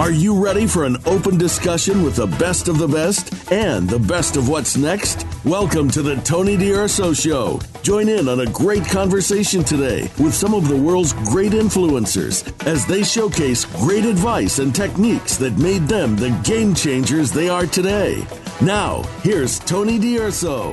Are you ready for an open discussion with the best of the best and the best of what's next? Welcome to the Tony D'Urso Show. Join in on a great conversation today with some of the world's great influencers as they showcase great advice and techniques that made them the game changers they are today. Now, here's Tony D'Urso.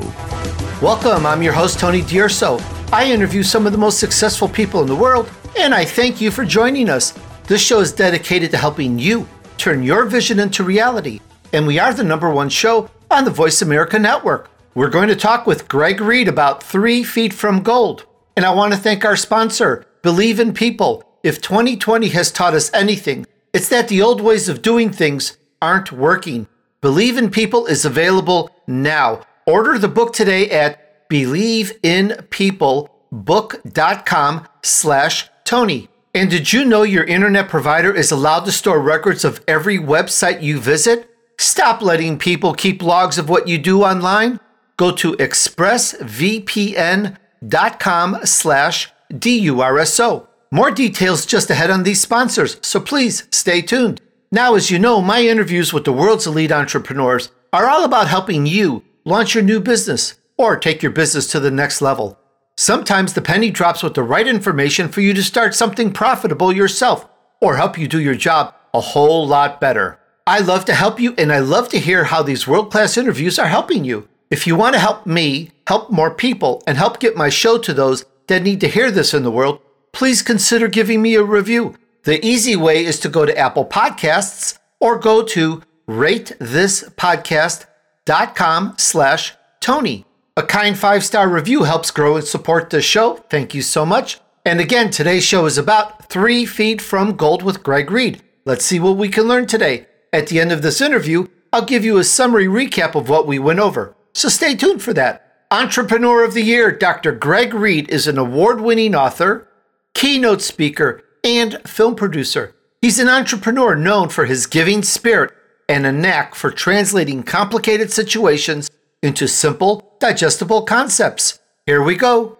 Welcome. I'm your host, Tony D'Urso. I interview some of the most successful people in the world, and I thank you for joining us. This show is dedicated to helping you turn your vision into reality, and we are the number one show on the VoiceAmerica Network. We're going to talk with Greg Reid about three feet from gold. And I want to thank our sponsor, Believe in People. If 2020 has taught us anything, it's that the old ways of doing things aren't working. Believe in People is available now. Order the book today at believeinpeoplebook.com slash Tony. And did you know your internet provider is allowed to store records of every website you visit? Stop letting people keep logs of what you do online. Go to expressvpn.com slash DURSO. More details just ahead on these sponsors, so please stay tuned. Now, as you know, my interviews with the world's elite entrepreneurs are all about helping you launch your new business or take your business to the next level. Sometimes the penny drops with the right information for you to start something profitable yourself or help you do your job a whole lot better. I love to help you and I love to hear how these world class interviews are helping you. If you want to help me help more people and help get my show to those that need to hear this in the world, please consider giving me a review. The easy way is to go to Apple Podcasts or go to ratethispodcast.com slash Tony. A kind five star review helps grow and support the show. Thank you so much. And again, today's show is about three feet from gold with Greg Reid. Let's see what we can learn today. At the end of this interview, I'll give you a summary recap of what we went over. So stay tuned for that. Entrepreneur of the Year, Dr. Greg Reid is an award winning author, keynote speaker, and film producer. He's an entrepreneur known for his giving spirit and a knack for translating complicated situations into simple, digestible concepts. Here we go.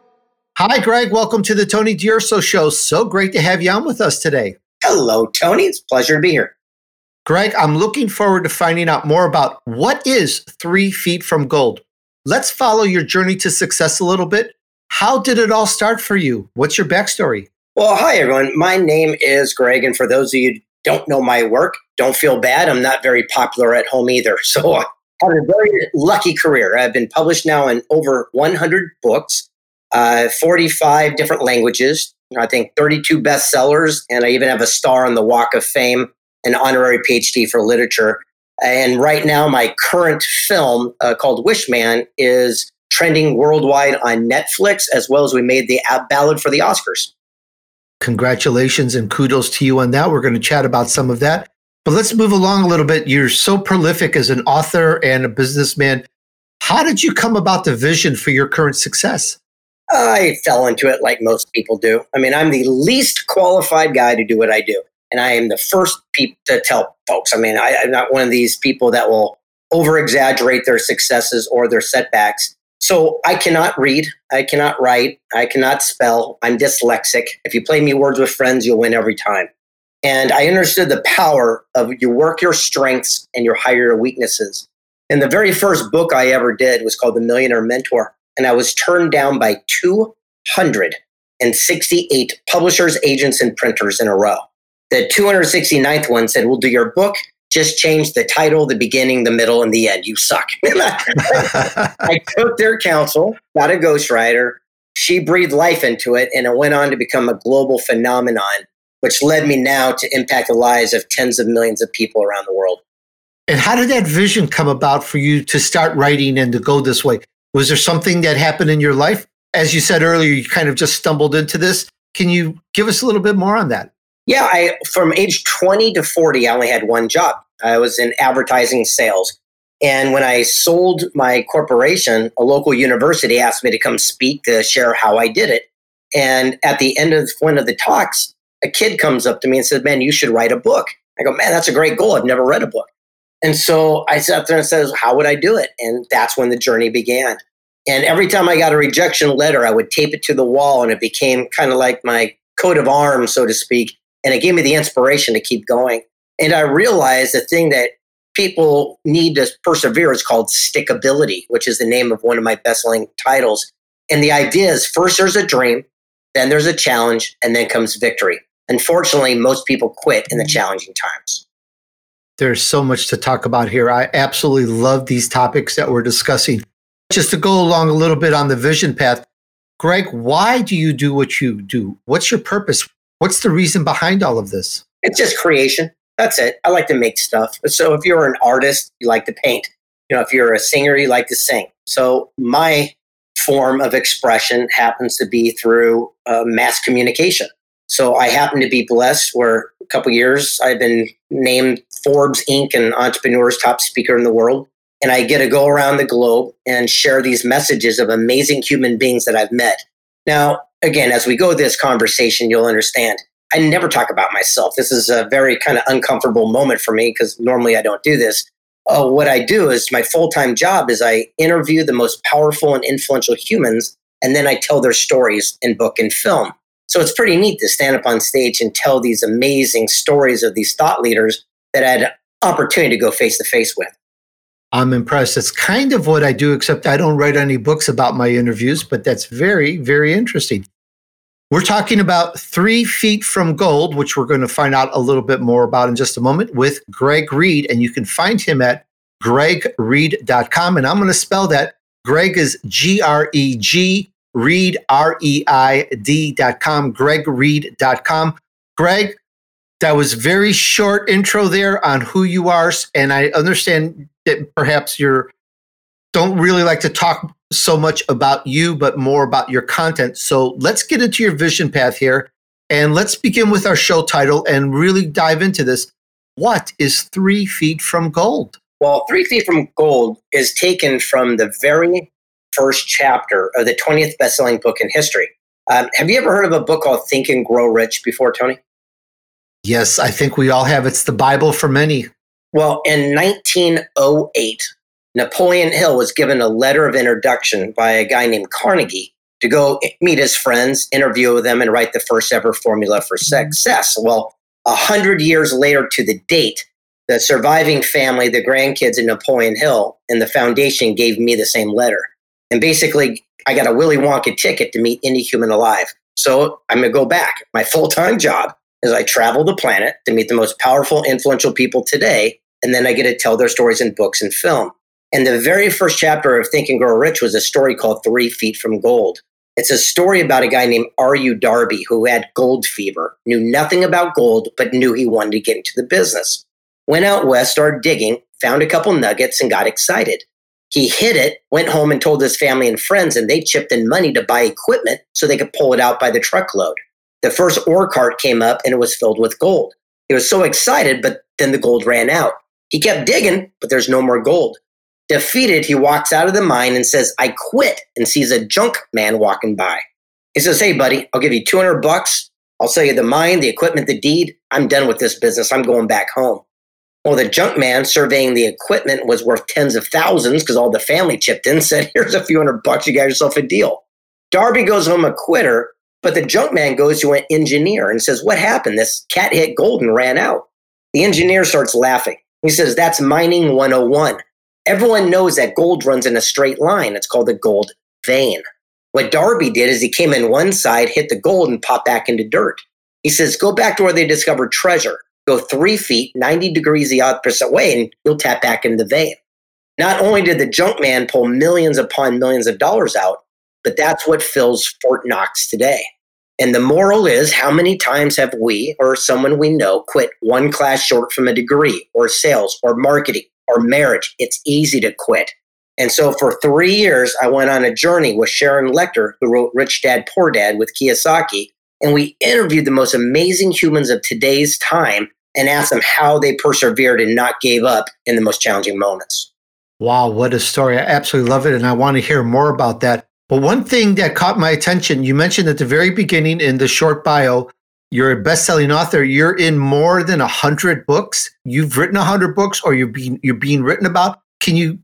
Hi, Greg. Welcome to the Tony D'Urso Show. So great to have you on with us today. Hello, Tony. It's a pleasure to be here. Greg, I'm looking forward to finding out more about what is Three Feet from Gold. Let's follow your journey to success a little bit. How did it all start for you? What's your backstory? Well, hi, everyone. My name is Greg. And for those of you don't know my work, don't feel bad. I'm not very popular at home either. So had a very lucky career. I've been published now in over 100 books, uh, 45 different languages. I think 32 bestsellers, and I even have a star on the Walk of Fame, an honorary PhD for literature. And right now, my current film uh, called Wishman is trending worldwide on Netflix, as well as we made the ballad for the Oscars. Congratulations and kudos to you on that. We're going to chat about some of that. But let's move along a little bit. You're so prolific as an author and a businessman. How did you come about the vision for your current success? I fell into it like most people do. I mean, I'm the least qualified guy to do what I do. And I am the first people to tell folks. I mean, I, am not one of these people that will over exaggerate their successes or their setbacks. So I cannot read, I cannot write, I cannot spell. I'm dyslexic. If you play me words with friends, you'll win every time. And I understood the power of you work your strengths and you hire your weaknesses. And the very first book I ever did was called The Millionaire Mentor. And I was turned down by 268 publishers, agents, and printers in a row. The 269th one said, We'll do your book. Just change the title, the beginning, the middle, and the end. You suck. I took their counsel, got a ghostwriter. She breathed life into it, and it went on to become a global phenomenon which led me now to impact the lives of tens of millions of people around the world. And how did that vision come about for you to start writing and to go this way? Was there something that happened in your life? As you said earlier, you kind of just stumbled into this. Can you give us a little bit more on that? Yeah, I from age 20 to 40, I only had one job. I was in advertising sales. And when I sold my corporation, a local university asked me to come speak to share how I did it. And at the end of one of the talks, a kid comes up to me and says, Man, you should write a book. I go, Man, that's a great goal. I've never read a book. And so I sat there and says, How would I do it? And that's when the journey began. And every time I got a rejection letter, I would tape it to the wall and it became kind of like my coat of arms, so to speak. And it gave me the inspiration to keep going. And I realized the thing that people need to persevere is called stickability, which is the name of one of my best-selling titles. And the idea is first there's a dream, then there's a challenge, and then comes victory. Unfortunately, most people quit in the challenging times. There's so much to talk about here. I absolutely love these topics that we're discussing. Just to go along a little bit on the vision path, Greg, why do you do what you do? What's your purpose? What's the reason behind all of this? It's just creation. That's it. I like to make stuff. So if you're an artist, you like to paint. You know, if you're a singer, you like to sing. So my form of expression happens to be through uh, mass communication. So I happen to be blessed where a couple years I've been named Forbes Inc. and Entrepreneur's top speaker in the world. And I get to go around the globe and share these messages of amazing human beings that I've met. Now, again, as we go this conversation, you'll understand I never talk about myself. This is a very kind of uncomfortable moment for me because normally I don't do this. Uh, what I do is my full time job is I interview the most powerful and influential humans, and then I tell their stories in book and film. So it's pretty neat to stand up on stage and tell these amazing stories of these thought leaders that I had an opportunity to go face to face with. I'm impressed. It's kind of what I do, except I don't write any books about my interviews, but that's very, very interesting. We're talking about Three Feet from Gold, which we're going to find out a little bit more about in just a moment with Greg Reid. And you can find him at gregreid.com. And I'm going to spell that. Greg is G R E G, Reid, R E I D.com, gregreid.com. Greg, that was very short intro there on who you are. And I understand that perhaps you're don't really like to talk so much about you, but more about your content. So let's get into your vision path here. And let's begin with our show title and really dive into this. What is Three Feet from Gold? Well, Three Feet from Gold is taken from the very first chapter of the 20th best-selling book in history. Um, have you ever heard of a book called Think and Grow Rich before, Tony? Yes, I think we all have. It's the Bible for many. Well, in 1908, Napoleon Hill was given a letter of introduction by a guy named Carnegie to go meet his friends, interview with them, and write the first ever formula for mm-hmm. success. Well, a hundred years later to the date, the surviving family, the grandkids of Napoleon Hill, and the foundation gave me the same letter. And basically, I got a Willy Wonka ticket to meet any human alive. So I'm going to go back. My full time job is I travel the planet to meet the most powerful, influential people today. And then I get to tell their stories in books and film. And the very first chapter of Think and Grow Rich was a story called Three Feet from Gold. It's a story about a guy named R.U. Darby who had gold fever, knew nothing about gold, but knew he wanted to get into the business. Went out west, started digging, found a couple nuggets, and got excited. He hid it, went home and told his family and friends, and they chipped in money to buy equipment so they could pull it out by the truckload. The first ore cart came up and it was filled with gold. He was so excited, but then the gold ran out. He kept digging, but there's no more gold. Defeated, he walks out of the mine and says, I quit, and sees a junk man walking by. He says, Hey, buddy, I'll give you 200 bucks. I'll sell you the mine, the equipment, the deed. I'm done with this business. I'm going back home. Well, the junk man surveying the equipment was worth tens of thousands because all the family chipped in, said, Here's a few hundred bucks. You got yourself a deal. Darby goes home a quitter, but the junk man goes to an engineer and says, What happened? This cat hit gold and ran out. The engineer starts laughing. He says, That's mining 101. Everyone knows that gold runs in a straight line. It's called the gold vein. What Darby did is he came in one side, hit the gold, and popped back into dirt. He says, Go back to where they discovered treasure. Go three feet, 90 degrees the opposite way, and you'll tap back into the vein. Not only did the junk man pull millions upon millions of dollars out, but that's what fills Fort Knox today. And the moral is how many times have we or someone we know quit one class short from a degree or sales or marketing or marriage, it's easy to quit. And so for three years, I went on a journey with Sharon Lechter, who wrote Rich Dad, Poor Dad with Kiyosaki. And we interviewed the most amazing humans of today's time and ask them how they persevered and not gave up in the most challenging moments. Wow, what a story. I absolutely love it. And I want to hear more about that. But one thing that caught my attention, you mentioned at the very beginning in the short bio you're a best-selling author. You're in more than a hundred books. You've written a hundred books, or you're being you're being written about. Can you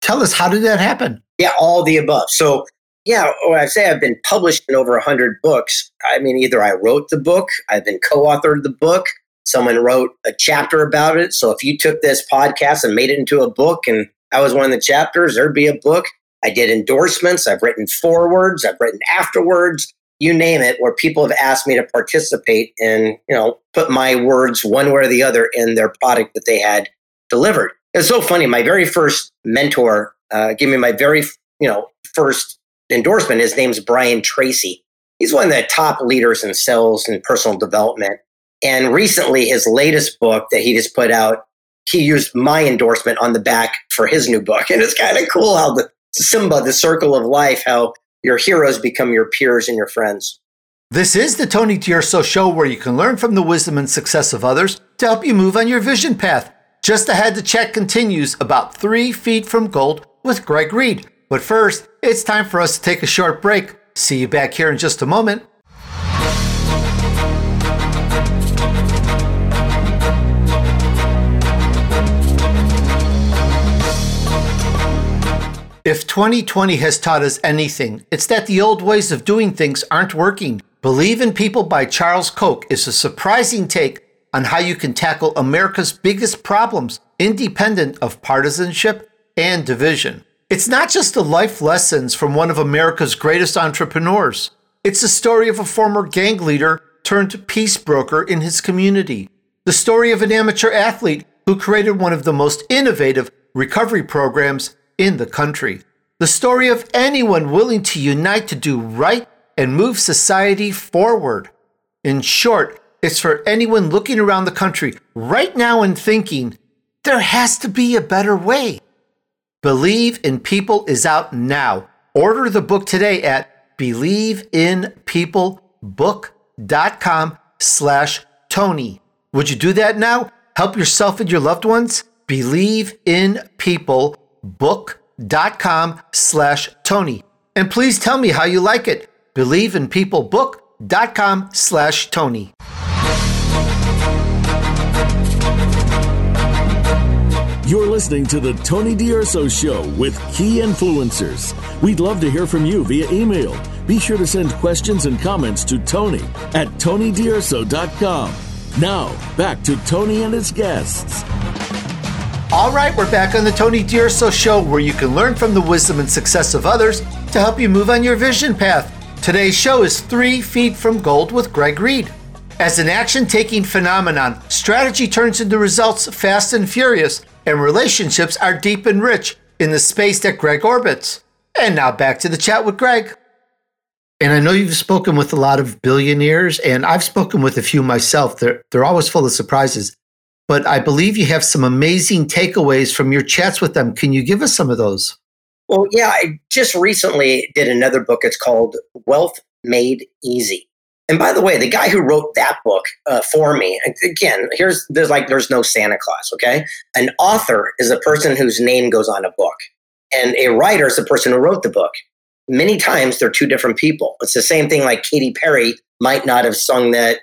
tell us how did that happen? Yeah, all the above. So, yeah, when I say I've been published in over a hundred books, I mean either I wrote the book, I've been co-authored the book, Someone wrote a chapter about it. So if you took this podcast and made it into a book and I was one of the chapters, there'd be a book. I did endorsements. I've written forewords. I've written afterwards. You name it, where people have asked me to participate and you know put my words one way or the other in their product that they had delivered. It's so funny. My very first mentor uh, gave me my very you know first endorsement. His name's Brian Tracy. He's one of the top leaders in sales and personal development. And recently, his latest book that he just put out, he used my endorsement on the back for his new book. And it's kind of cool how the Simba, the circle of life, how your heroes become your peers and your friends. This is the Tony D'Urso Show where you can learn from the wisdom and success of others to help you move on your vision path. Just ahead, the chat continues about three feet from gold with Greg Reid. But first, it's time for us to take a short break. See you back here in just a moment. If 2020 has taught us anything, it's that the old ways of doing things aren't working. Believe in People by Charles Koch is a surprising take on how you can tackle America's biggest problems independent of partisanship and division. It's not just the life lessons from one of America's greatest entrepreneurs. It's the story of a former gang leader turned peace broker in his community. The story of an amateur athlete who created one of the most innovative recovery programs in the country. The story of anyone willing to unite to do right and move society forward. In short, it's for anyone looking around the country right now and thinking, there has to be a better way. Believe in People is out now. Order the book today at believeinpeoplebook.com slash Tony. Would you do that now? Help yourself and your loved ones? Believe in People book.com slash Tony. And please tell me how you like it. Believeinpeoplebook.com slash Tony. You're listening to the Tony D'Urso Show with key influencers. We'd love to hear from you via email. Be sure to send questions and comments to Tony at TonyDurso.com. Now, back to Tony and his guests. All right, we're back on the Tony D'Urso Show where you can learn from the wisdom and success of others to help you move on your vision path. Today's show is Three Feet from Gold with Greg Reid. As an action taking phenomenon, strategy turns into results fast and furious, and relationships are deep and rich in the space that Greg orbits. And now back to the chat with Greg. And I know you've spoken with a lot of billionaires, and I've spoken with a few myself. They're, they're always full of surprises but I believe you have some amazing takeaways from your chats with them. Can you give us some of those? Well, yeah, I just recently did another book. It's called Wealth Made Easy. And by the way, the guy who wrote that book uh, for me, again, here's there's like there's no Santa Claus, okay? An author is a person whose name goes on a book, and a writer is the person who wrote the book. Many times they're two different people. It's the same thing like Katy Perry might not have sung that,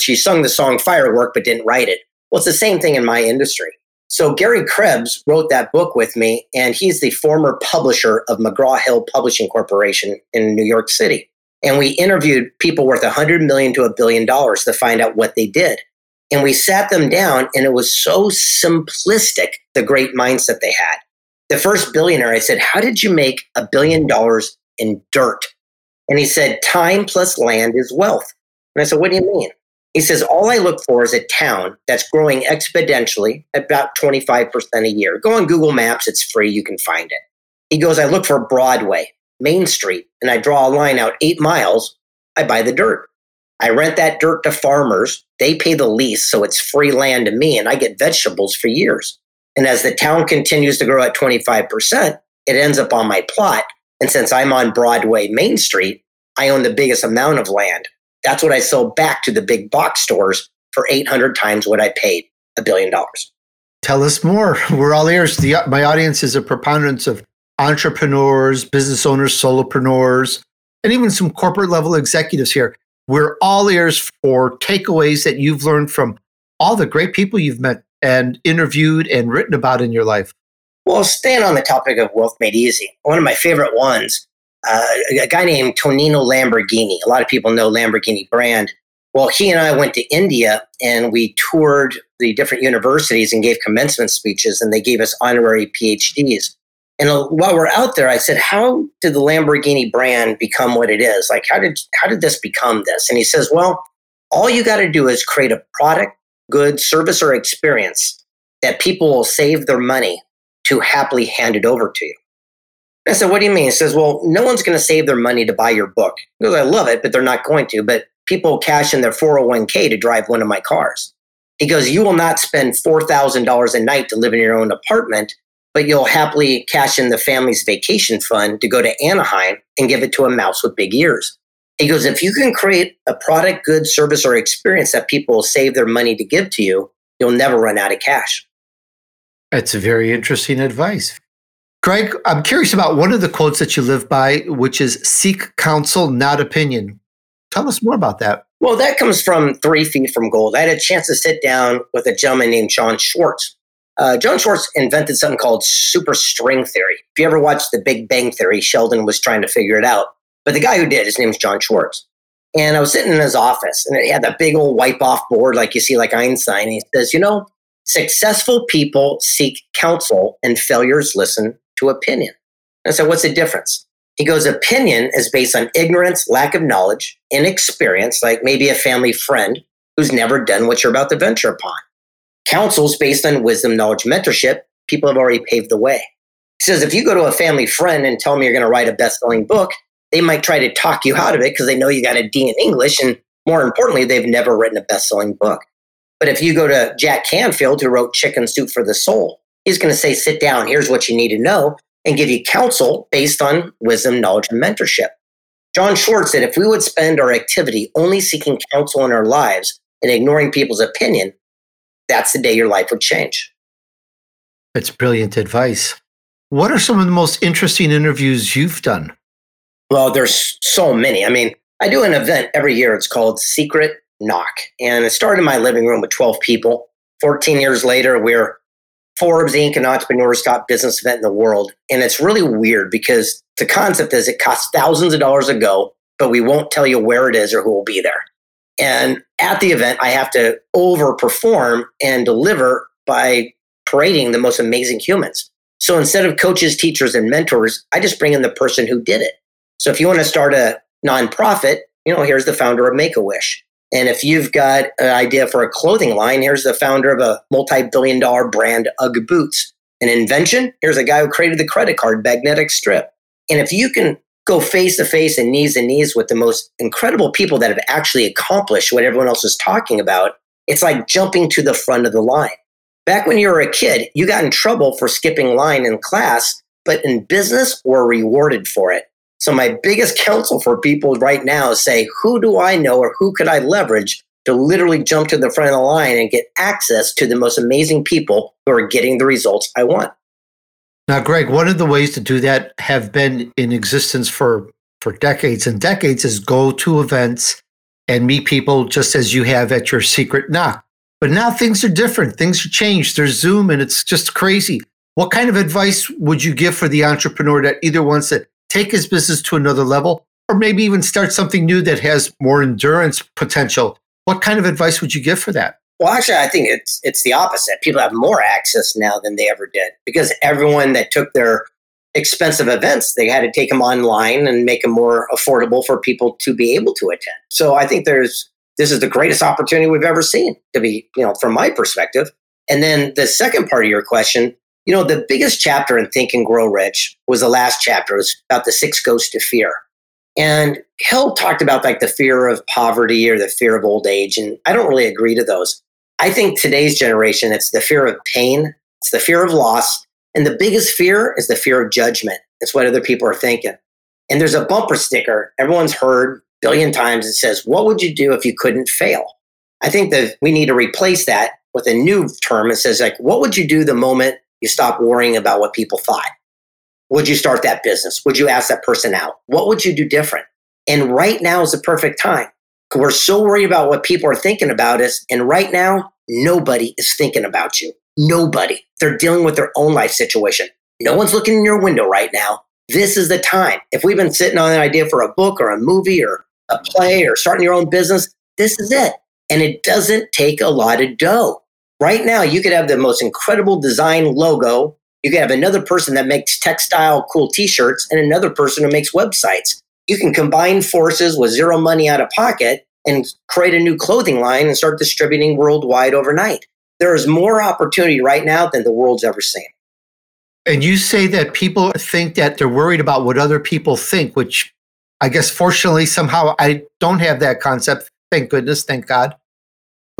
she sung the song Firework but didn't write it. Well, it's the same thing in my industry. So Gary Krebs wrote that book with me, and he's the former publisher of McGraw Hill Publishing Corporation in New York City. And we interviewed people worth a hundred million to a billion dollars to find out what they did. And we sat them down, and it was so simplistic, the great mindset they had. The first billionaire, I said, How did you make a billion dollars in dirt? And he said, Time plus land is wealth. And I said, What do you mean? He says, All I look for is a town that's growing exponentially about 25% a year. Go on Google Maps, it's free, you can find it. He goes, I look for Broadway, Main Street, and I draw a line out eight miles. I buy the dirt. I rent that dirt to farmers. They pay the lease, so it's free land to me, and I get vegetables for years. And as the town continues to grow at 25%, it ends up on my plot. And since I'm on Broadway, Main Street, I own the biggest amount of land. That's what I sold back to the big box stores for 800 times what I paid a billion dollars. Tell us more. We're all ears. The, my audience is a preponderance of entrepreneurs, business owners, solopreneurs, and even some corporate level executives here. We're all ears for takeaways that you've learned from all the great people you've met and interviewed and written about in your life. Well, staying on the topic of wealth made easy, one of my favorite ones uh, a guy named Tonino Lamborghini. A lot of people know Lamborghini brand. Well, he and I went to India and we toured the different universities and gave commencement speeches, and they gave us honorary PhDs. And uh, while we're out there, I said, "How did the Lamborghini brand become what it is? Like, how did how did this become this?" And he says, "Well, all you got to do is create a product, good service, or experience that people will save their money to happily hand it over to you." I said, What do you mean? He says, Well, no one's going to save their money to buy your book. He goes, I love it, but they're not going to. But people cash in their 401k to drive one of my cars. He goes, You will not spend $4,000 a night to live in your own apartment, but you'll happily cash in the family's vacation fund to go to Anaheim and give it to a mouse with big ears. He goes, If you can create a product, good, service, or experience that people will save their money to give to you, you'll never run out of cash. That's very interesting advice. Greg, I'm curious about one of the quotes that you live by, which is seek counsel, not opinion. Tell us more about that. Well, that comes from Three Feet from Gold. I had a chance to sit down with a gentleman named John Schwarz. Uh, John Schwarz invented something called super string theory. If you ever watched The Big Bang Theory, Sheldon was trying to figure it out. But the guy who did, his name's John Schwarz. And I was sitting in his office and he had that big old wipe off board like you see like Einstein. And he says, You know, successful people seek counsel and failures listen to opinion. I said, What's the difference? He goes, Opinion is based on ignorance, lack of knowledge, inexperience, like maybe a family friend who's never done what you're about to venture upon. Counsel's based on wisdom, knowledge, mentorship. People have already paved the way. He says, if you go to a family friend and tell them you're going to write a best selling book, they might try to talk you out of it because they know you got a D in English. And more importantly, they've never written a best selling book. But if you go to Jack Canfield, who wrote Chicken Soup for the Soul, he's going to say, sit down, here's what you need to know, and give you counsel based on wisdom, knowledge, and mentorship. John Schwarz said if we would spend our activity only seeking counsel in our lives and ignoring people's opinion, that's the day your life would change. That's brilliant advice. What are some of the most interesting interviews you've done? Well, there's so many. I mean, I do an event every year. It's called Secret Knock. And it started in my living room with 12 people. 14 years later, we're Forbes Inc., and entrepreneur's top business event in the world. And it's really weird because the concept is it costs thousands of dollars to go, but we won't tell you where it is or who will be there. And at the event, I have to overperform and deliver by parading the most amazing humans. So instead of coaches, teachers, and mentors, I just bring in the person who did it. So if you want to start a nonprofit, you know, here's the founder of Make a Wish. And if you've got an idea for a clothing line, here's the founder of a multi billion dollar brand, Ugg Boots. An invention, here's a guy who created the credit card magnetic strip. And if you can go face to face and knees to knees with the most incredible people that have actually accomplished what everyone else is talking about, it's like jumping to the front of the line. Back when you were a kid, you got in trouble for skipping line in class, but in business, we're rewarded for it. So my biggest counsel for people right now is say, who do I know or who could I leverage to literally jump to the front of the line and get access to the most amazing people who are getting the results I want? Now, Greg, one of the ways to do that have been in existence for for decades and decades is go to events and meet people just as you have at your secret knock. But now things are different. Things are changed. There's Zoom and it's just crazy. What kind of advice would you give for the entrepreneur that either wants to take his business to another level, or maybe even start something new that has more endurance potential. What kind of advice would you give for that? Well, actually, I think it's it's the opposite. People have more access now than they ever did because everyone that took their expensive events, they had to take them online and make them more affordable for people to be able to attend. So I think there's this is the greatest opportunity we've ever seen to be, you know, from my perspective. And then the second part of your question, you know, the biggest chapter in Think and Grow Rich was the last chapter. It was about the six ghosts of fear. And Hill talked about like the fear of poverty or the fear of old age. And I don't really agree to those. I think today's generation, it's the fear of pain, it's the fear of loss. And the biggest fear is the fear of judgment. It's what other people are thinking. And there's a bumper sticker everyone's heard billion times. It says, What would you do if you couldn't fail? I think that we need to replace that with a new term. that says, like, what would you do the moment you stop worrying about what people thought. Would you start that business? Would you ask that person out? What would you do different? And right now is the perfect time. We're so worried about what people are thinking about us. And right now, nobody is thinking about you. Nobody. They're dealing with their own life situation. No one's looking in your window right now. This is the time. If we've been sitting on an idea for a book or a movie or a play or starting your own business, This is it. And it doesn't take a lot of dough. Right now, you could have the most incredible design logo. You could have another person that makes textile cool t shirts and another person who makes websites. You can combine forces with zero money out of pocket and create a new clothing line and start distributing worldwide overnight. There is more opportunity right now than the world's ever seen. And you say that people think that they're worried about what other people think, which I guess fortunately somehow I don't have that concept. Thank goodness, thank God.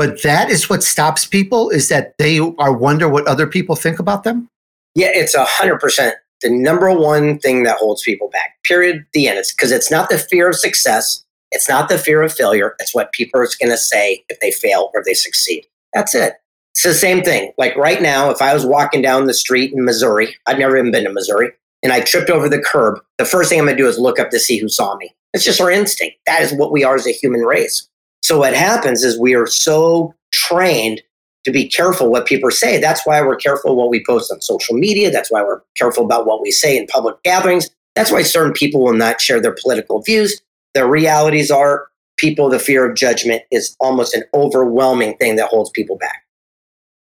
But that is what stops people is that they are wonder what other people think about them. Yeah, it's a hundred percent the number one thing that holds people back. Period. The end. It's because it's not the fear of success. It's not the fear of failure. It's what people are going to say if they fail or if they succeed. That's it. It's the same thing. Like right now, if I was walking down the street in Missouri, I've never even been to Missouri, and I tripped over the curb, the first thing I'm going to do is look up to see who saw me. It's just our instinct. That is what we are as a human race. So what happens is we are so trained to be careful what people say. That's why we're careful what we post on social media. That's why we're careful about what we say in public gatherings. That's why certain people will not share their political views. The realities are people, the fear of judgment is almost an overwhelming thing that holds people back.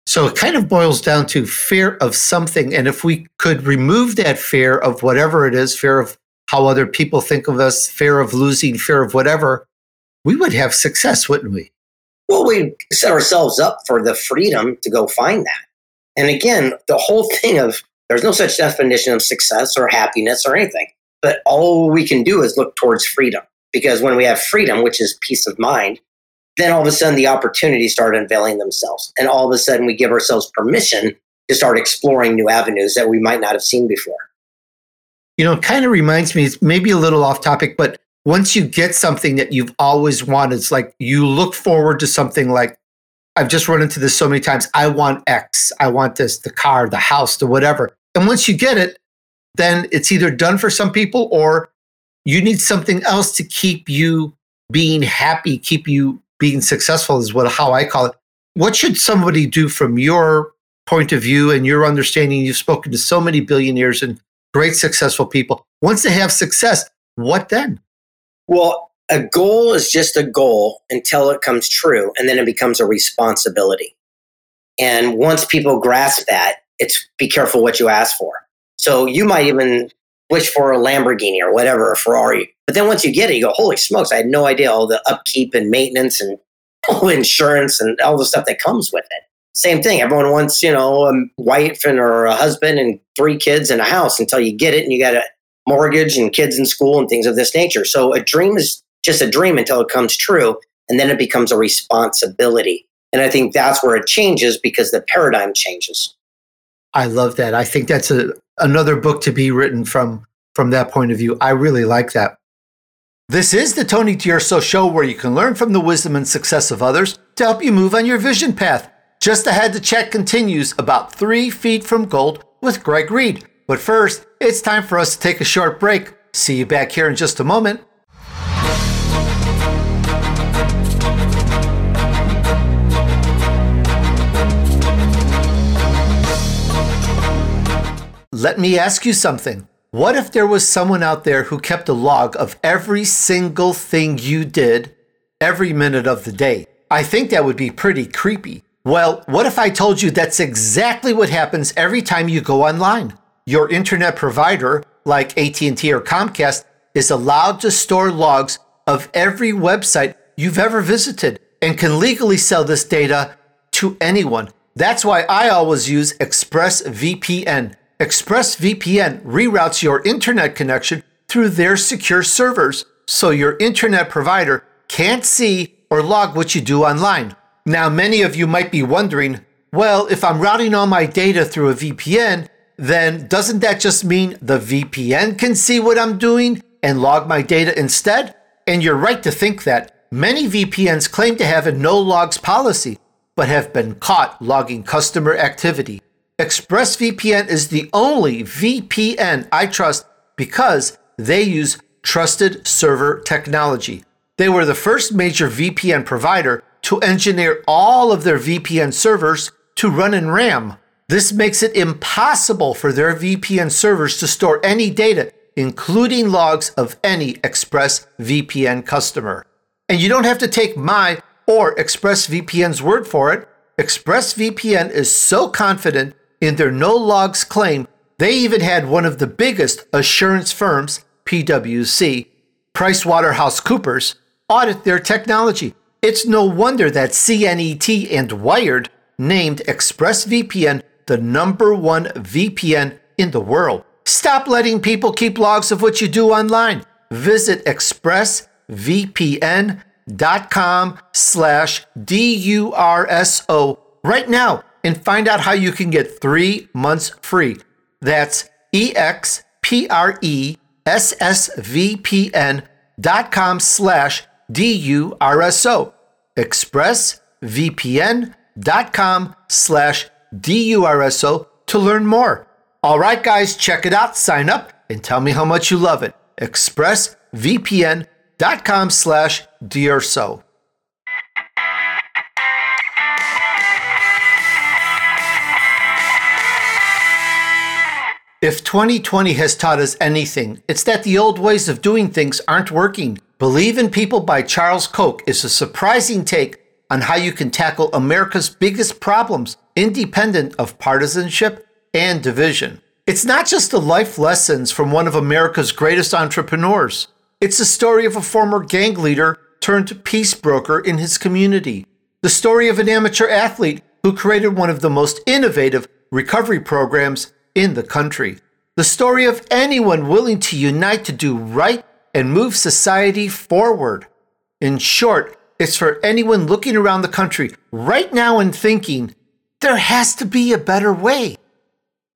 So it kind of boils down to fear of something. And if we could remove that fear of whatever it is, fear of how other people think of us, fear of losing, fear of whatever, we would have success, wouldn't we? Well, we set ourselves up for the freedom to go find that. And again, the whole thing of there's no such definition of success or happiness or anything, but all we can do is look towards freedom. Because when we have freedom, which is peace of mind, then all of a sudden the opportunities start unveiling themselves. And all of a sudden we give ourselves permission to start exploring new avenues that we might not have seen before. You know, it kind of reminds me, it's maybe a little off topic, but once you get something that you've always wanted, it's like you look forward to something like, I've just run into this so many times. I want X. I want this, the car, the house, the whatever. And once you get it, then it's either done for some people or you need something else to keep you being happy, keep you being successful is what how I call it. What should somebody do from your point of view and your understanding? You've spoken to so many billionaires and great successful people. Once they have success, what then? Well, a goal is just a goal until it comes true, and then it becomes a responsibility. And once people grasp that, it's be careful what you ask for. So you might even wish for a Lamborghini or whatever, a Ferrari. But then once you get it, you go, holy smokes, I had no idea all the upkeep and maintenance and insurance and all the stuff that comes with it. Same thing. Everyone wants, you know, a wife and or a husband and three kids and a house until you get it and you got a mortgage and kids in school and things of this nature. So a dream is just a dream until it comes true. And then it becomes a responsibility. And I think that's where it changes because the paradigm changes. I love that. I think that's a, another book to be written from from that point of view. I really like that. This is the Tony D'Urso show where you can learn from the wisdom and success of others to help you move on your vision path. Just ahead, the chat continues about three feet from gold with Greg Reid. But first, it's time for us to take a short break. See you back here in just a moment. Let me ask you something. What if there was someone out there who kept a log of every single thing you did every minute of the day? I think that would be pretty creepy. Well, what if I told you that's exactly what happens every time you go online? Your internet provider, like AT&T or Comcast, is allowed to store logs of every website you've ever visited and can legally sell this data to anyone. That's why I always use ExpressVPN. ExpressVPN reroutes your internet connection through their secure servers so your internet provider can't see or log what you do online. Now, many of you might be wondering well, if I'm routing all my data through a VPN, then doesn't that just mean the VPN can see what I'm doing and log my data instead? And you're right to think that. Many VPNs claim to have a no logs policy, but have been caught logging customer activity. ExpressVPN is the only VPN I trust because they use trusted server technology. They were the first major VPN provider to engineer all of their VPN servers to run in RAM. This makes it impossible for their VPN servers to store any data, including logs of any ExpressVPN customer. And you don't have to take my or ExpressVPN's word for it. ExpressVPN is so confident in their no logs claim, they even had one of the biggest assurance firms, PwC, PricewaterhouseCoopers, audit their technology. It's no wonder that CNET and Wired named ExpressVPN the number one VPN in the world. Stop letting people keep logs of what you do online. Visit expressvpn.com slash D-U-R-S-O right now and find out how you can get three months free. That's E-X-P-R-E-S-S-V-P-N dot com slash D-U-R-S-O. expressvpn.com slash D-U-R-S-O to learn more. All right, guys, check it out. Sign up and tell me how much you love it. ExpressVPN.com slash DRSO. If 2020 has taught us anything, it's that the old ways of doing things aren't working. Believe in People by Charles Koch is a surprising take on how you can tackle America's biggest problems independent of partisanship and division. It's not just the life lessons from one of America's greatest entrepreneurs. It's the story of a former gang leader turned peace broker in his community. The story of an amateur athlete who created one of the most innovative recovery programs in the country. The story of anyone willing to unite to do right and move society forward. In short, it's for anyone looking around the country right now and thinking, there has to be a better way.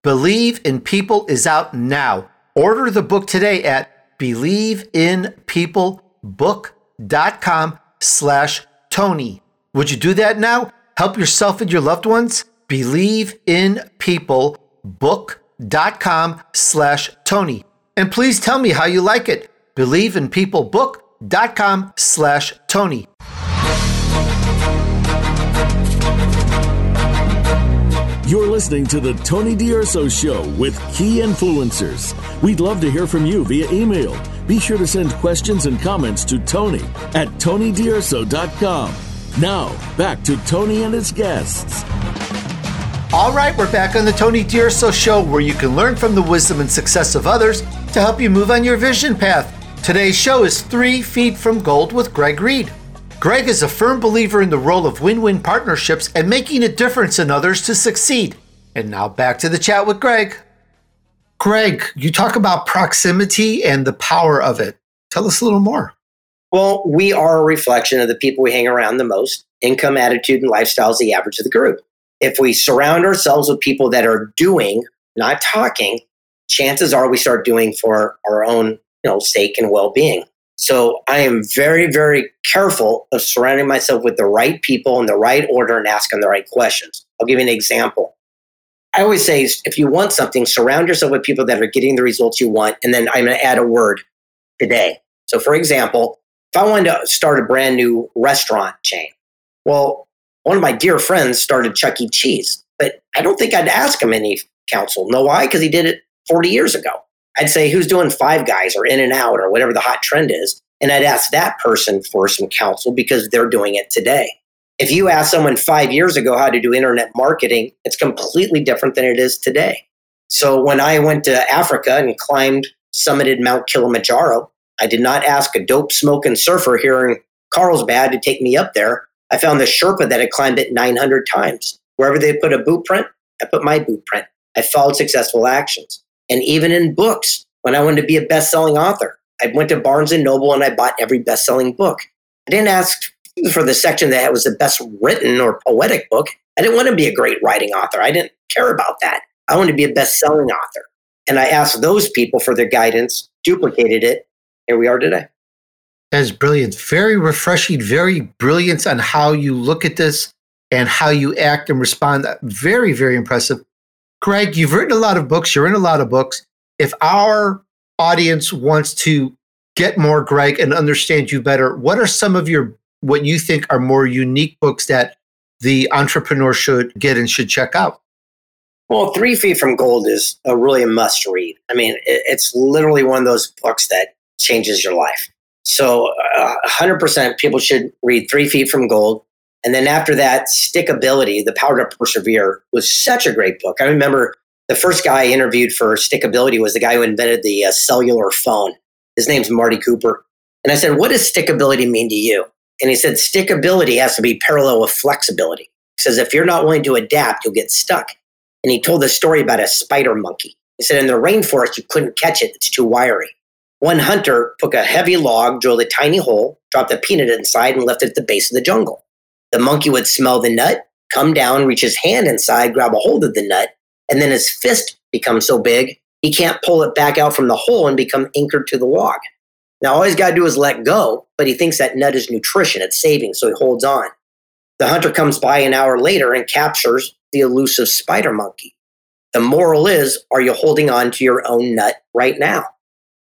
Believe in People is out now. Order the book today at believeinpeoplebook.com slash Tony. Would you do that now? Help yourself and your loved ones? Believeinpeoplebook.com slash Tony. And please tell me how you like it. Believeinpeoplebook.com slash Tony. You're listening to the Tony D'Urso Show with key influencers. We'd love to hear from you via email. Be sure to send questions and comments to Tony at TonyDurso.com. Now, back to Tony and his guests. All right, we're back on the Tony D'Urso Show where you can learn from the wisdom and success of others to help you move on your vision path. Today's show is Three Feet from Gold with Greg Reid. Greg is a firm believer in the role of win win partnerships and making a difference in others to succeed. And now back to the chat with Greg. Greg, you talk about proximity and the power of it. Tell us a little more. Well, we are a reflection of the people we hang around the most. Income, attitude, and lifestyle is the average of the group. If we surround ourselves with people that are doing, not talking, chances are we start doing for our own you know, sake and well being. So I am very, very careful of surrounding myself with the right people in the right order and asking the right questions. I'll give you an example. I always say if you want something, surround yourself with people that are getting the results you want. And then I'm going to add a word today. So, for example, if I wanted to start a brand new restaurant chain, well, one of my dear friends started Chuck E. Cheese, but I don't think I'd ask him any counsel. Know why? Because he did it 40 years ago. I'd say, who's doing Five Guys or In and Out or whatever the hot trend is? And I'd ask that person for some counsel because they're doing it today. If you ask someone five years ago how to do internet marketing, it's completely different than it is today. So when I went to Africa and climbed, summited Mount Kilimanjaro, I did not ask a dope smoking surfer here in Carlsbad to take me up there. I found the Sherpa that had climbed it 900 times. Wherever they put a boot print, I put my boot print. I followed successful actions and even in books when I wanted to be a best-selling author. I went to Barnes and Noble and I bought every best-selling book. I didn't ask for the section that was the best written or poetic book. I didn't want to be a great writing author. I didn't care about that. I wanted to be a best-selling author. And I asked those people for their guidance, duplicated it. Here we are today. That's brilliant. Very refreshing, very brilliant on how you look at this and how you act and respond. Very, very impressive. Greg, you've written a lot of books, you're in a lot of books. If our audience wants to get more Greg and understand you better, what are some of your what you think are more unique books that the entrepreneur should get and should check out? Well, Three Feet from Gold is a really a must read. I mean, it's literally one of those books that changes your life. So, uh, 100% people should read Three Feet from Gold. And then after that, Stickability, The Power to Persevere was such a great book. I remember the first guy I interviewed for Stickability was the guy who invented the uh, cellular phone. His name's Marty Cooper. And I said, What does stickability mean to you? And he said, Stickability has to be parallel with flexibility. He says, If you're not willing to adapt, you'll get stuck. And he told the story about a spider monkey. He said, In the rainforest, you couldn't catch it, it's too wiry. One hunter took a heavy log, drilled a tiny hole, dropped a peanut inside, and left it at the base of the jungle. The monkey would smell the nut, come down, reach his hand inside, grab a hold of the nut, and then his fist becomes so big he can't pull it back out from the hole and become anchored to the log. Now all he's got to do is let go, but he thinks that nut is nutrition, it's saving, so he holds on. The hunter comes by an hour later and captures the elusive spider monkey. The moral is, are you holding on to your own nut right now?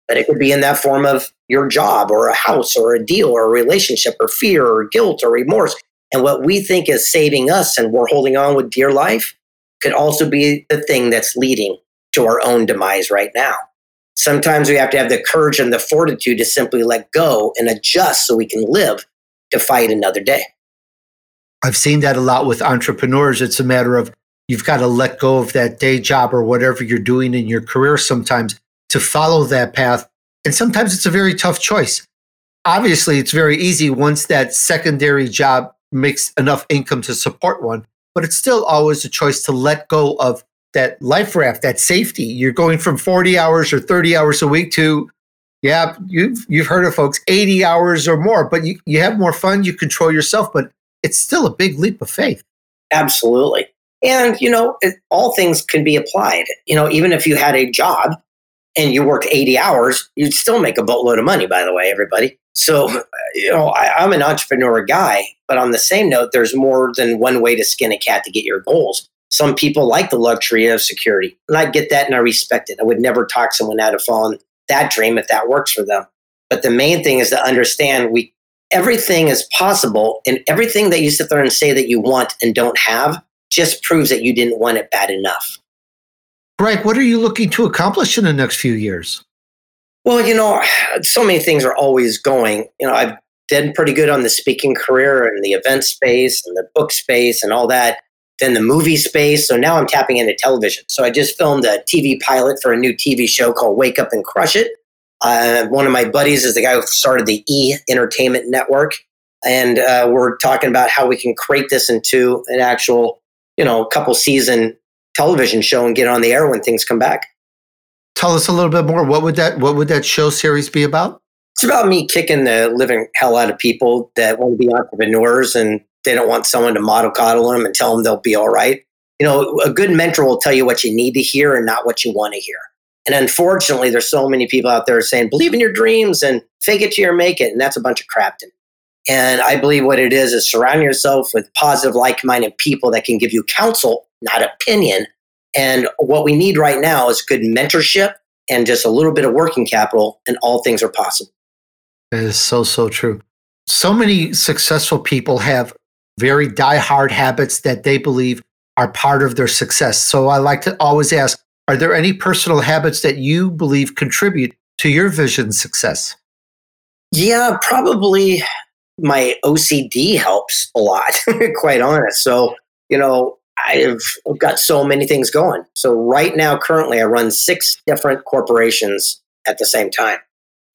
But it could be in that form of your job or a house or a deal or a relationship or fear or guilt or remorse. And what we think is saving us and we're holding on with dear life could also be the thing that's leading to our own demise right now. Sometimes we have to have the courage and the fortitude to simply let go and adjust so we can live to fight another day. I've seen that a lot with entrepreneurs. It's a matter of you've got to let go of that day job or whatever you're doing in your career sometimes to follow that path. And sometimes it's a very tough choice. Obviously, it's very easy once that secondary job makes enough income to support one, but it's still always a choice to let go of that life raft, that safety. You're going from 40 hours or 30 hours a week to, yeah, you've you've heard of folks 80 hours or more, but you, you have more fun, you control yourself, but it's still a big leap of faith. Absolutely. And, you know, it, all things can be applied. You know, even if you had a job and you worked 80 hours, you'd still make a boatload of money, by the way, everybody. So, you know, I, I'm an entrepreneur guy, but on the same note, there's more than one way to skin a cat to get your goals. Some people like the luxury of security. And I get that and I respect it. I would never talk someone out of following that dream if that works for them. But the main thing is to understand we everything is possible and everything that you sit there and say that you want and don't have just proves that you didn't want it bad enough. Greg, what are you looking to accomplish in the next few years? Well, you know, so many things are always going. You know, I've done pretty good on the speaking career and the event space and the book space and all that then the movie space. So now I'm tapping into television. So I just filmed a TV pilot for a new TV show called Wake Up and Crush It. Uh, one of my buddies is the guy who started the E Entertainment Network. And uh, we're talking about how we can create this into an actual, you know, couple season television show and get on the air when things come back. Tell us a little bit more. What would that what would that show series be about? It's about me kicking the living hell out of people that want to be entrepreneurs and they don't want someone to model coddle them and tell them they'll be all right. You know, a good mentor will tell you what you need to hear and not what you want to hear. And unfortunately, there's so many people out there saying, believe in your dreams and fake it till you make it. And that's a bunch of crap. And I believe what it is is surround yourself with positive, like minded people that can give you counsel, not opinion. And what we need right now is good mentorship and just a little bit of working capital, and all things are possible. It is so, so true. So many successful people have very die-hard habits that they believe are part of their success. So I like to always ask, are there any personal habits that you believe contribute to your vision success? Yeah, probably my OCD helps a lot, quite honest. So, you know, I've got so many things going. So right now, currently, I run six different corporations at the same time.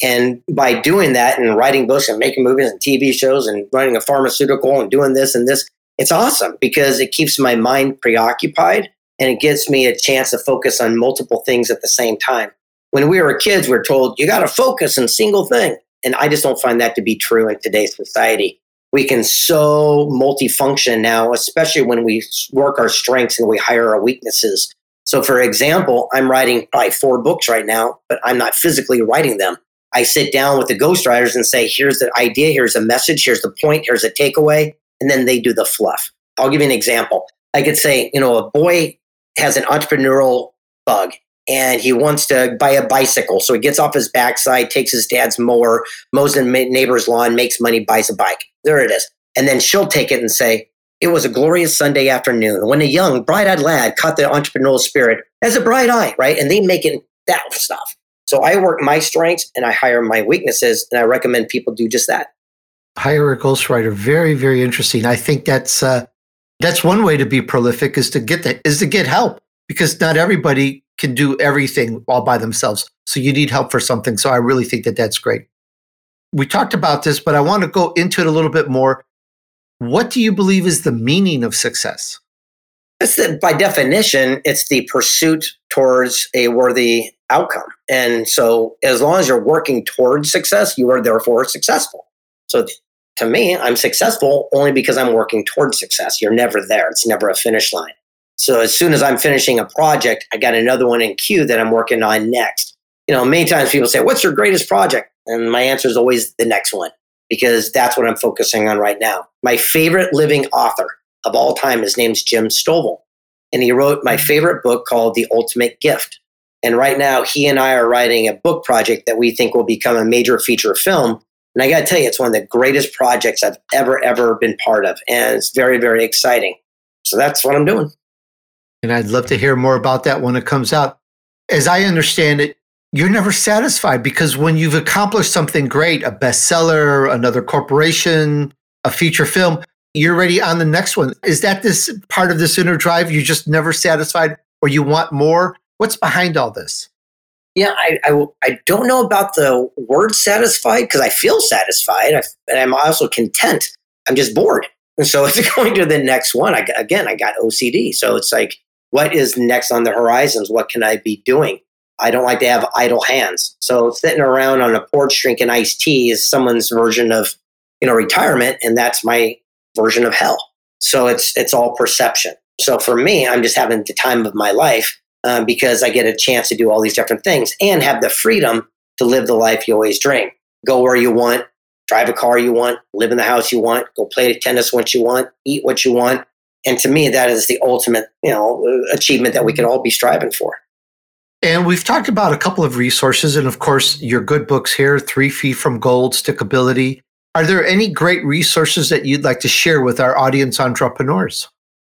And by doing that and writing books and making movies and TV shows and running a pharmaceutical and doing this and this, it's awesome because it keeps my mind preoccupied and it gives me a chance to focus on multiple things at the same time. When we were kids, we are told you got to focus on single thing. And I just don't find that to be true in today's society. We can so multifunction now, especially when we work our strengths and we hire our weaknesses. So, for example, I'm writing probably four books right now, but I'm not physically writing them. I sit down with the ghostwriters and say, here's the idea, here's a message, here's the point, here's a takeaway. And then they do the fluff. I'll give you an example. I could say, you know, a boy has an entrepreneurial bug and he wants to buy a bicycle. So he gets off his backside, takes his dad's mower, mows the neighbor's lawn, makes money, buys a bike. There it is. And then she'll take it and say, it was a glorious Sunday afternoon when a young, bright eyed lad caught the entrepreneurial spirit as a bright eye, right? And they make it that stuff. So I work my strengths and I hire my weaknesses, and I recommend people do just that. Hire a ghostwriter. Very, very interesting. I think that's uh, that's one way to be prolific is to get that is to get help because not everybody can do everything all by themselves. So you need help for something. So I really think that that's great. We talked about this, but I want to go into it a little bit more. What do you believe is the meaning of success? It's by definition, it's the pursuit towards a worthy outcome. And so, as long as you're working towards success, you are therefore successful. So, to me, I'm successful only because I'm working towards success. You're never there, it's never a finish line. So, as soon as I'm finishing a project, I got another one in queue that I'm working on next. You know, many times people say, What's your greatest project? And my answer is always the next one because that's what I'm focusing on right now. My favorite living author of all time. His name's Jim Stovall. And he wrote my favorite book called The Ultimate Gift. And right now, he and I are writing a book project that we think will become a major feature film. And I got to tell you, it's one of the greatest projects I've ever, ever been part of. And it's very, very exciting. So that's what I'm doing. And I'd love to hear more about that when it comes out. As I understand it, you're never satisfied because when you've accomplished something great, a bestseller, another corporation, a feature film, you're ready on the next one. Is that this part of this inner drive? You're just never satisfied or you want more? What's behind all this? Yeah, I, I, I don't know about the word satisfied because I feel satisfied and I'm also content. I'm just bored. And so it's going to the next one. I, again, I got OCD. So it's like, what is next on the horizons? What can I be doing? I don't like to have idle hands. So sitting around on a porch drinking iced tea is someone's version of, you know, retirement. And that's my version of hell. So it's it's all perception. So for me, I'm just having the time of my life um, because I get a chance to do all these different things and have the freedom to live the life you always dream. Go where you want, drive a car you want, live in the house you want, go play tennis what you want, eat what you want. And to me, that is the ultimate, you know, achievement that we can all be striving for. And we've talked about a couple of resources, and of course, your good books here: Three Feet from Gold, Stickability, are there any great resources that you'd like to share with our audience entrepreneurs?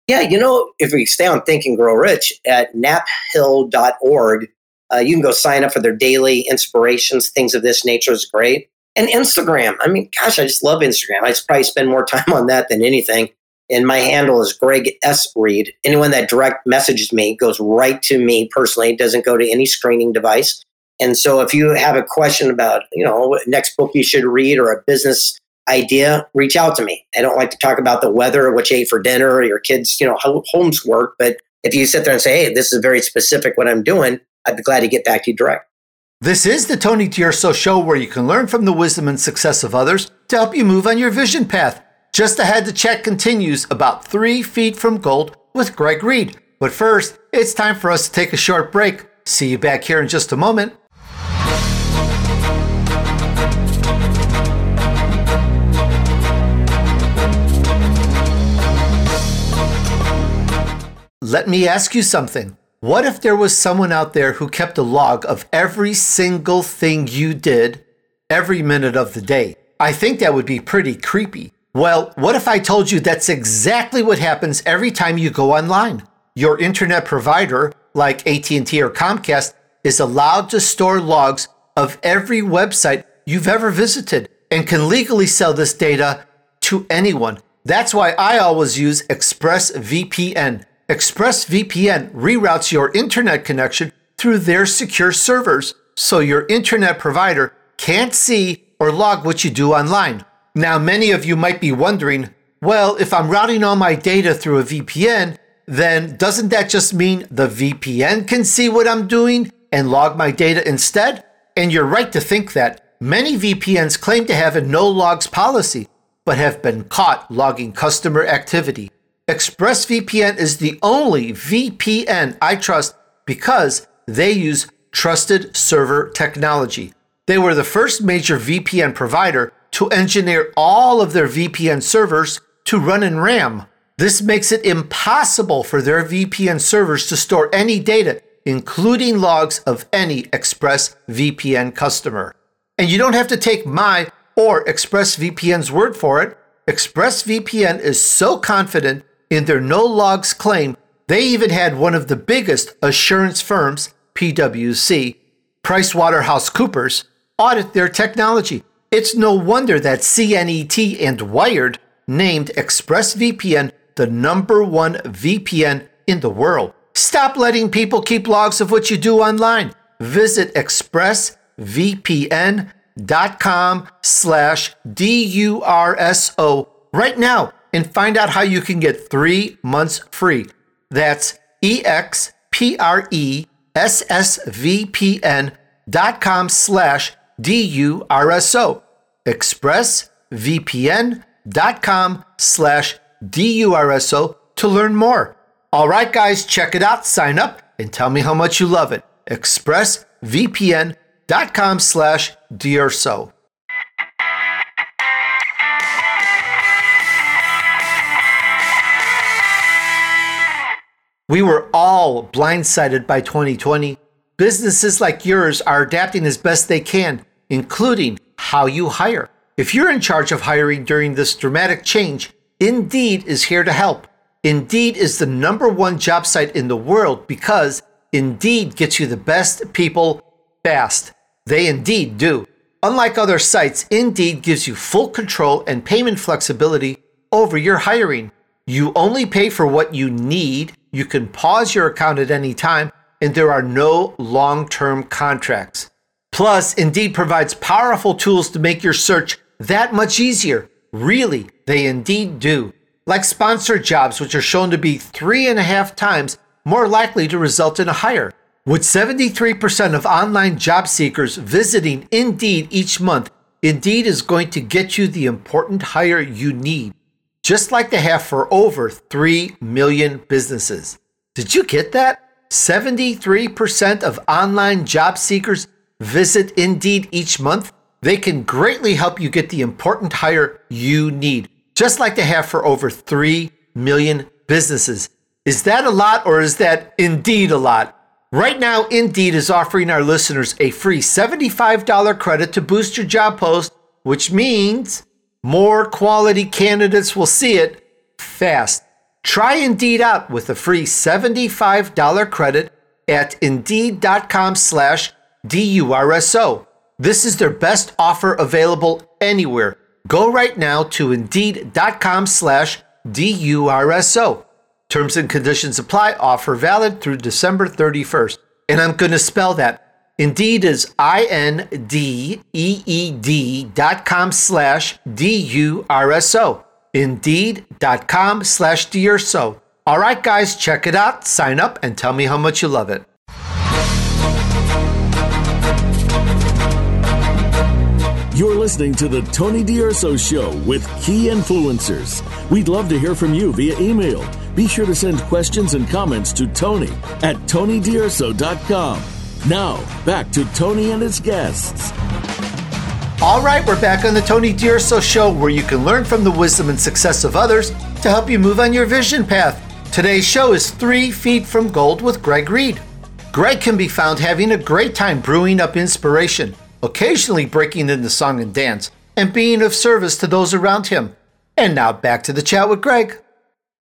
Yeah, you know, if we stay on Think and Grow Rich at naphill.org, uh, you can go sign up for their daily inspirations. Things of this nature is great. And Instagram. I mean, gosh, I just love Instagram. I probably spend more time on that than anything. And my handle is Greg S. Reid. Anyone that direct messages me goes right to me personally. It doesn't go to any screening device. And so if you have a question about, you know, next book you should read or a business idea, reach out to me. I don't like to talk about the weather what you ate for dinner or your kids, you know, home's work. But if you sit there and say, hey, this is very specific what I'm doing, I'd be glad to get back to you direct. This is the Tony D'Urso show where you can learn from the wisdom and success of others to help you move on your vision path. Just ahead, the chat continues about three feet from gold with Greg Reid. But first, it's time for us to take a short break. See you back here in just a moment. Let me ask you something. What if there was someone out there who kept a log of every single thing you did every minute of the day? I think that would be pretty creepy. Well, what if I told you that's exactly what happens every time you go online? Your internet provider, like AT&T or Comcast, is allowed to store logs of every website you've ever visited and can legally sell this data to anyone. That's why I always use ExpressVPN. ExpressVPN reroutes your internet connection through their secure servers so your internet provider can't see or log what you do online. Now, many of you might be wondering well, if I'm routing all my data through a VPN, then doesn't that just mean the VPN can see what I'm doing and log my data instead? And you're right to think that. Many VPNs claim to have a no logs policy, but have been caught logging customer activity. ExpressVPN is the only VPN I trust because they use trusted server technology. They were the first major VPN provider to engineer all of their VPN servers to run in RAM. This makes it impossible for their VPN servers to store any data, including logs of any ExpressVPN customer. And you don't have to take my or ExpressVPN's word for it. ExpressVPN is so confident in their no logs claim, they even had one of the biggest assurance firms, PwC, PricewaterhouseCoopers, audit their technology. It's no wonder that CNET and Wired named ExpressVPN the number one VPN in the world. Stop letting people keep logs of what you do online. Visit expressvpn.com slash D-U-R-S-O right now and find out how you can get three months free. That's E-X-P-R-E-S-S-V-P-N dot com slash D-U-R-S-O. expressvpn.com slash D-U-R-S-O to learn more. All right, guys, check it out, sign up, and tell me how much you love it. expressvpn.com slash DURSO. We were all blindsided by 2020. Businesses like yours are adapting as best they can, including how you hire. If you're in charge of hiring during this dramatic change, Indeed is here to help. Indeed is the number one job site in the world because Indeed gets you the best people fast. They indeed do. Unlike other sites, Indeed gives you full control and payment flexibility over your hiring. You only pay for what you need, you can pause your account at any time, and there are no long term contracts. Plus, Indeed provides powerful tools to make your search that much easier. Really, they indeed do. Like sponsored jobs, which are shown to be three and a half times more likely to result in a hire. With 73% of online job seekers visiting Indeed each month, Indeed is going to get you the important hire you need, just like they have for over 3 million businesses. Did you get that? 73% of online job seekers visit Indeed each month. They can greatly help you get the important hire you need, just like they have for over 3 million businesses. Is that a lot or is that indeed a lot? Right now, Indeed is offering our listeners a free $75 credit to boost your job post, which means more quality candidates will see it fast. Try Indeed out with a free $75 credit at Indeed.com slash DURSO. This is their best offer available anywhere. Go right now to Indeed.com slash DURSO. Terms and conditions apply. Offer valid through December 31st. And I'm going to spell that. Indeed is I-N-D-E-E-D dot com slash D-U-R-S-O. Indeed.com slash DURSO. All right, guys, check it out, sign up, and tell me how much you love it. You're listening to the Tony D'Urso Show with key influencers. We'd love to hear from you via email. Be sure to send questions and comments to Tony at TonyDurso.com. Now, back to Tony and his guests. All right, we're back on the Tony D'Urso Show where you can learn from the wisdom and success of others to help you move on your vision path. Today's show is Three Feet from Gold with Greg Reid. Greg can be found having a great time brewing up inspiration, occasionally breaking into song and dance, and being of service to those around him. And now back to the chat with Greg.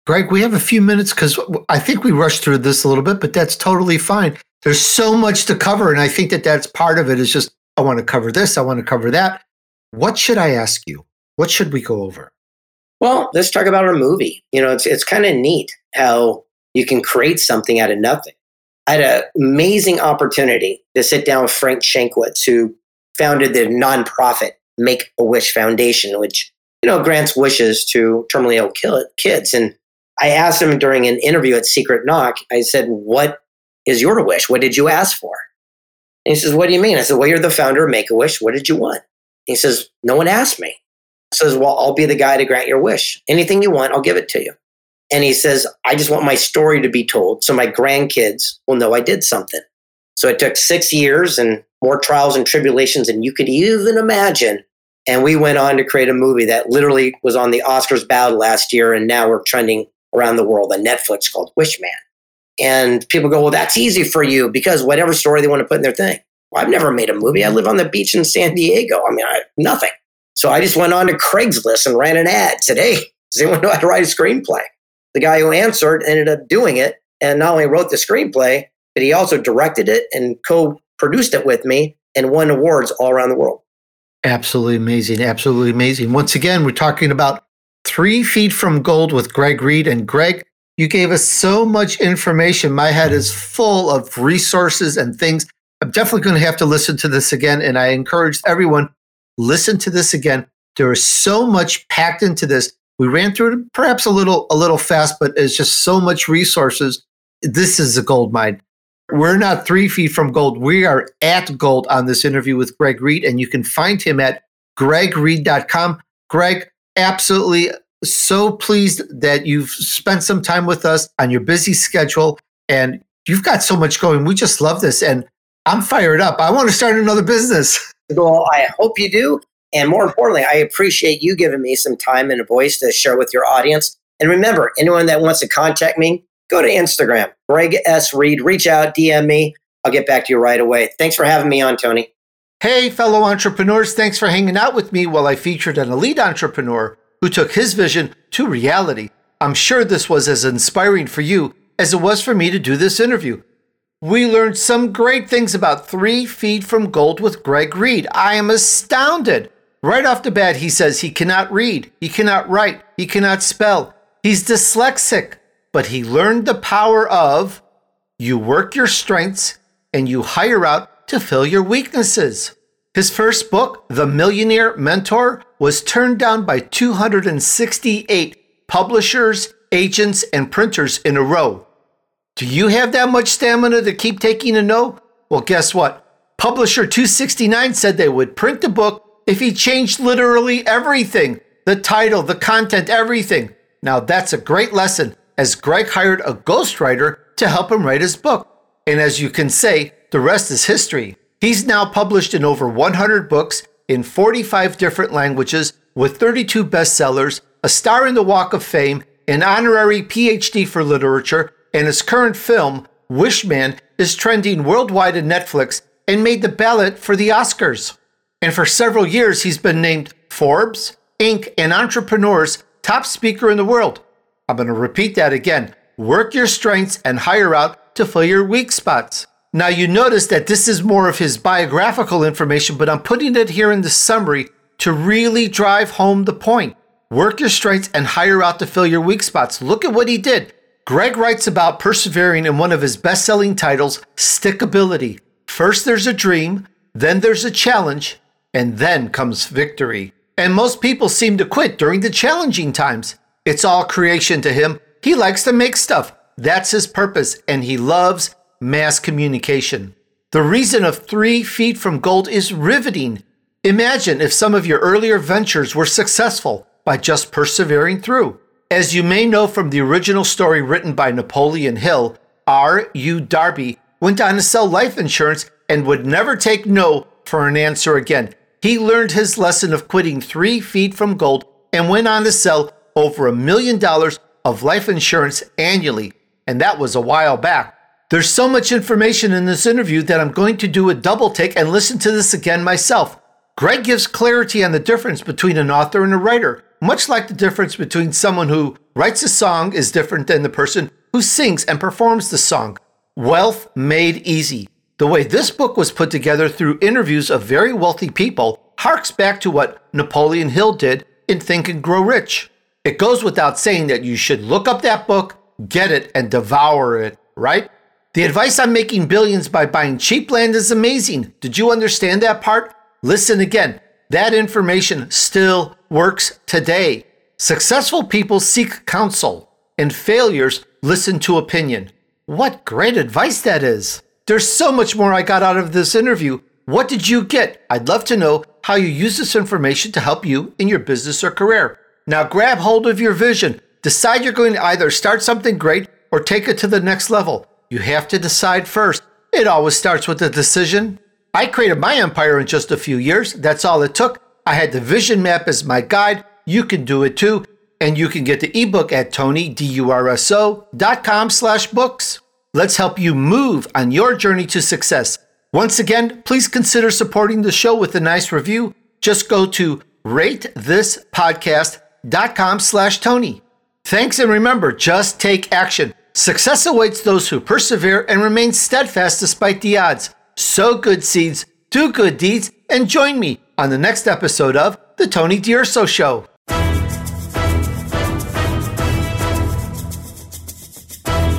Greg, we have a few minutes because I think we rushed through this a little bit, but that's totally fine. There's so much to cover, and I think that that's part of it. Is just I want to cover this, I want to cover that. What should I ask you? What should we go over? Well, let's talk about our movie. You know, it's it's kind of neat how you can create something out of nothing. I had an amazing opportunity to sit down with Frank Shankwitz, who founded the nonprofit Make a Wish Foundation, which you know grants wishes to terminally ill kids. And I asked him during an interview at Secret Knock. I said, "What is your wish? What did you ask for?" And he says, "What do you mean?" I said, "Well, you're the founder of Make a Wish. What did you want?" He says, "No one asked me." He says, "Well, I'll be the guy to grant your wish. Anything you want, I'll give it to you." And he says, I just want my story to be told so my grandkids will know I did something. So it took six years and more trials and tribulations than you could even imagine. And we went on to create a movie that literally was on the Oscars ballot last year. And now we're trending around the world on Netflix called Wishman. And people go, well, that's easy for you because whatever story they want to put in their thing. Well, I've never made a movie. I live on the beach in San Diego. I mean, I, nothing. So I just went on to Craigslist and ran an ad. Said, hey, does anyone know how to write a screenplay? the guy who answered ended up doing it and not only wrote the screenplay, but he also directed it and co produced it with me and won awards all around the world. Absolutely amazing. Absolutely amazing. Once again, we're talking about Three Feet from Gold with Greg Reid. And Greg, you gave us so much information. My head is full of resources and things. I'm definitely going to have to listen to this again. And I encourage everyone, listen to this again. There is so much packed into this. We ran through it perhaps a little a little fast, but it's just so much resources. This is a gold mine. We're not three feet from gold. We are at gold on this interview with Greg Reid, and you can find him at gregreid.com. Greg, absolutely so pleased that you've spent some time with us on your busy schedule, and you've got so much going. We just love this, and I'm fired up. I want to start another business. Well, I hope you do. And more importantly, I appreciate you giving me some time and a voice to share with your audience. And remember, anyone that wants to contact me, go to Instagram, Greg S. Reid, reach out, DM me. I'll get back to you right away. Thanks for having me on, Tony. Hey, fellow entrepreneurs, thanks for hanging out with me while I featured an elite entrepreneur who took his vision to reality. I'm sure this was as inspiring for you as it was for me to do this interview. We learned some great things about Three Feet from Gold with Greg Reid. I am astounded. Right off the bat, he says he cannot read, he cannot write, he cannot spell. He's dyslexic, but he learned the power of you work your strengths and you hire out to fill your weaknesses. His first book, The Millionaire Mentor, was turned down by 268 publishers, agents, and printers in a row. Do you have that much stamina to keep taking a no? Well, guess what? Publisher 269 said they would print the book if he changed literally everything the title, the content, everything. Now, that's a great lesson as Greg hired a ghostwriter to help him write his book. And as you can say, the rest is history. He's now published in over 100 books in 45 different languages with 32 bestsellers, a star in the Walk of Fame, an honorary PhD for literature, and his current film, Wishman, is trending worldwide in Netflix and made the ballot for the Oscars. And for several years, he's been named Forbes, Inc., and Entrepreneur's top speaker in the world. I'm going to repeat that again. Work your strengths and hire out to fill your weak spots. Now, you notice that this is more of his biographical information, but I'm putting it here in the summary to really drive home the point. Work your strengths and hire out to fill your weak spots. Look at what he did. Greg writes about persevering in one of his best selling titles, Stickability. First, there's a dream, then, there's a challenge, and then comes victory. And most people seem to quit during the challenging times. It's all creation to him. He likes to make stuff. That's his purpose, and he loves mass communication. The reason of three feet from gold is riveting. Imagine if some of your earlier ventures were successful by just persevering through. As you may know from the original story written by Napoleon Hill, R. U. Darby went on to sell life insurance and would never take no for an answer again. He learned his lesson of quitting three feet from gold and went on to sell over a million dollars of life insurance annually. And that was a while back. There's so much information in this interview that I'm going to do a double take and listen to this again myself. Greg gives clarity on the difference between an author and a writer, much like the difference between someone who writes a song is different than the person who sings and performs the song. Wealth made easy. The way this book was put together through interviews of very wealthy people harks back to what Napoleon Hill did in Think and Grow Rich. It goes without saying that you should look up that book, get it, and devour it, right? The advice on making billions by buying cheap land is amazing. Did you understand that part? Listen again. That information still works today. Successful people seek counsel, and failures listen to opinion. What great advice that is! There's so much more I got out of this interview. What did you get? I'd love to know how you use this information to help you in your business or career. Now grab hold of your vision. Decide you're going to either start something great or take it to the next level. You have to decide first. It always starts with a decision. I created my empire in just a few years. That's all it took. I had the vision map as my guide. You can do it too. And you can get the ebook at tonydurso.com slash books. Let's help you move on your journey to success. Once again, please consider supporting the show with a nice review. Just go to ratethispodcast.com slash Tony. Thanks and remember, just take action. Success awaits those who persevere and remain steadfast despite the odds. sow good seeds, do good deeds, and join me on the next episode of The Tony D'Urso Show.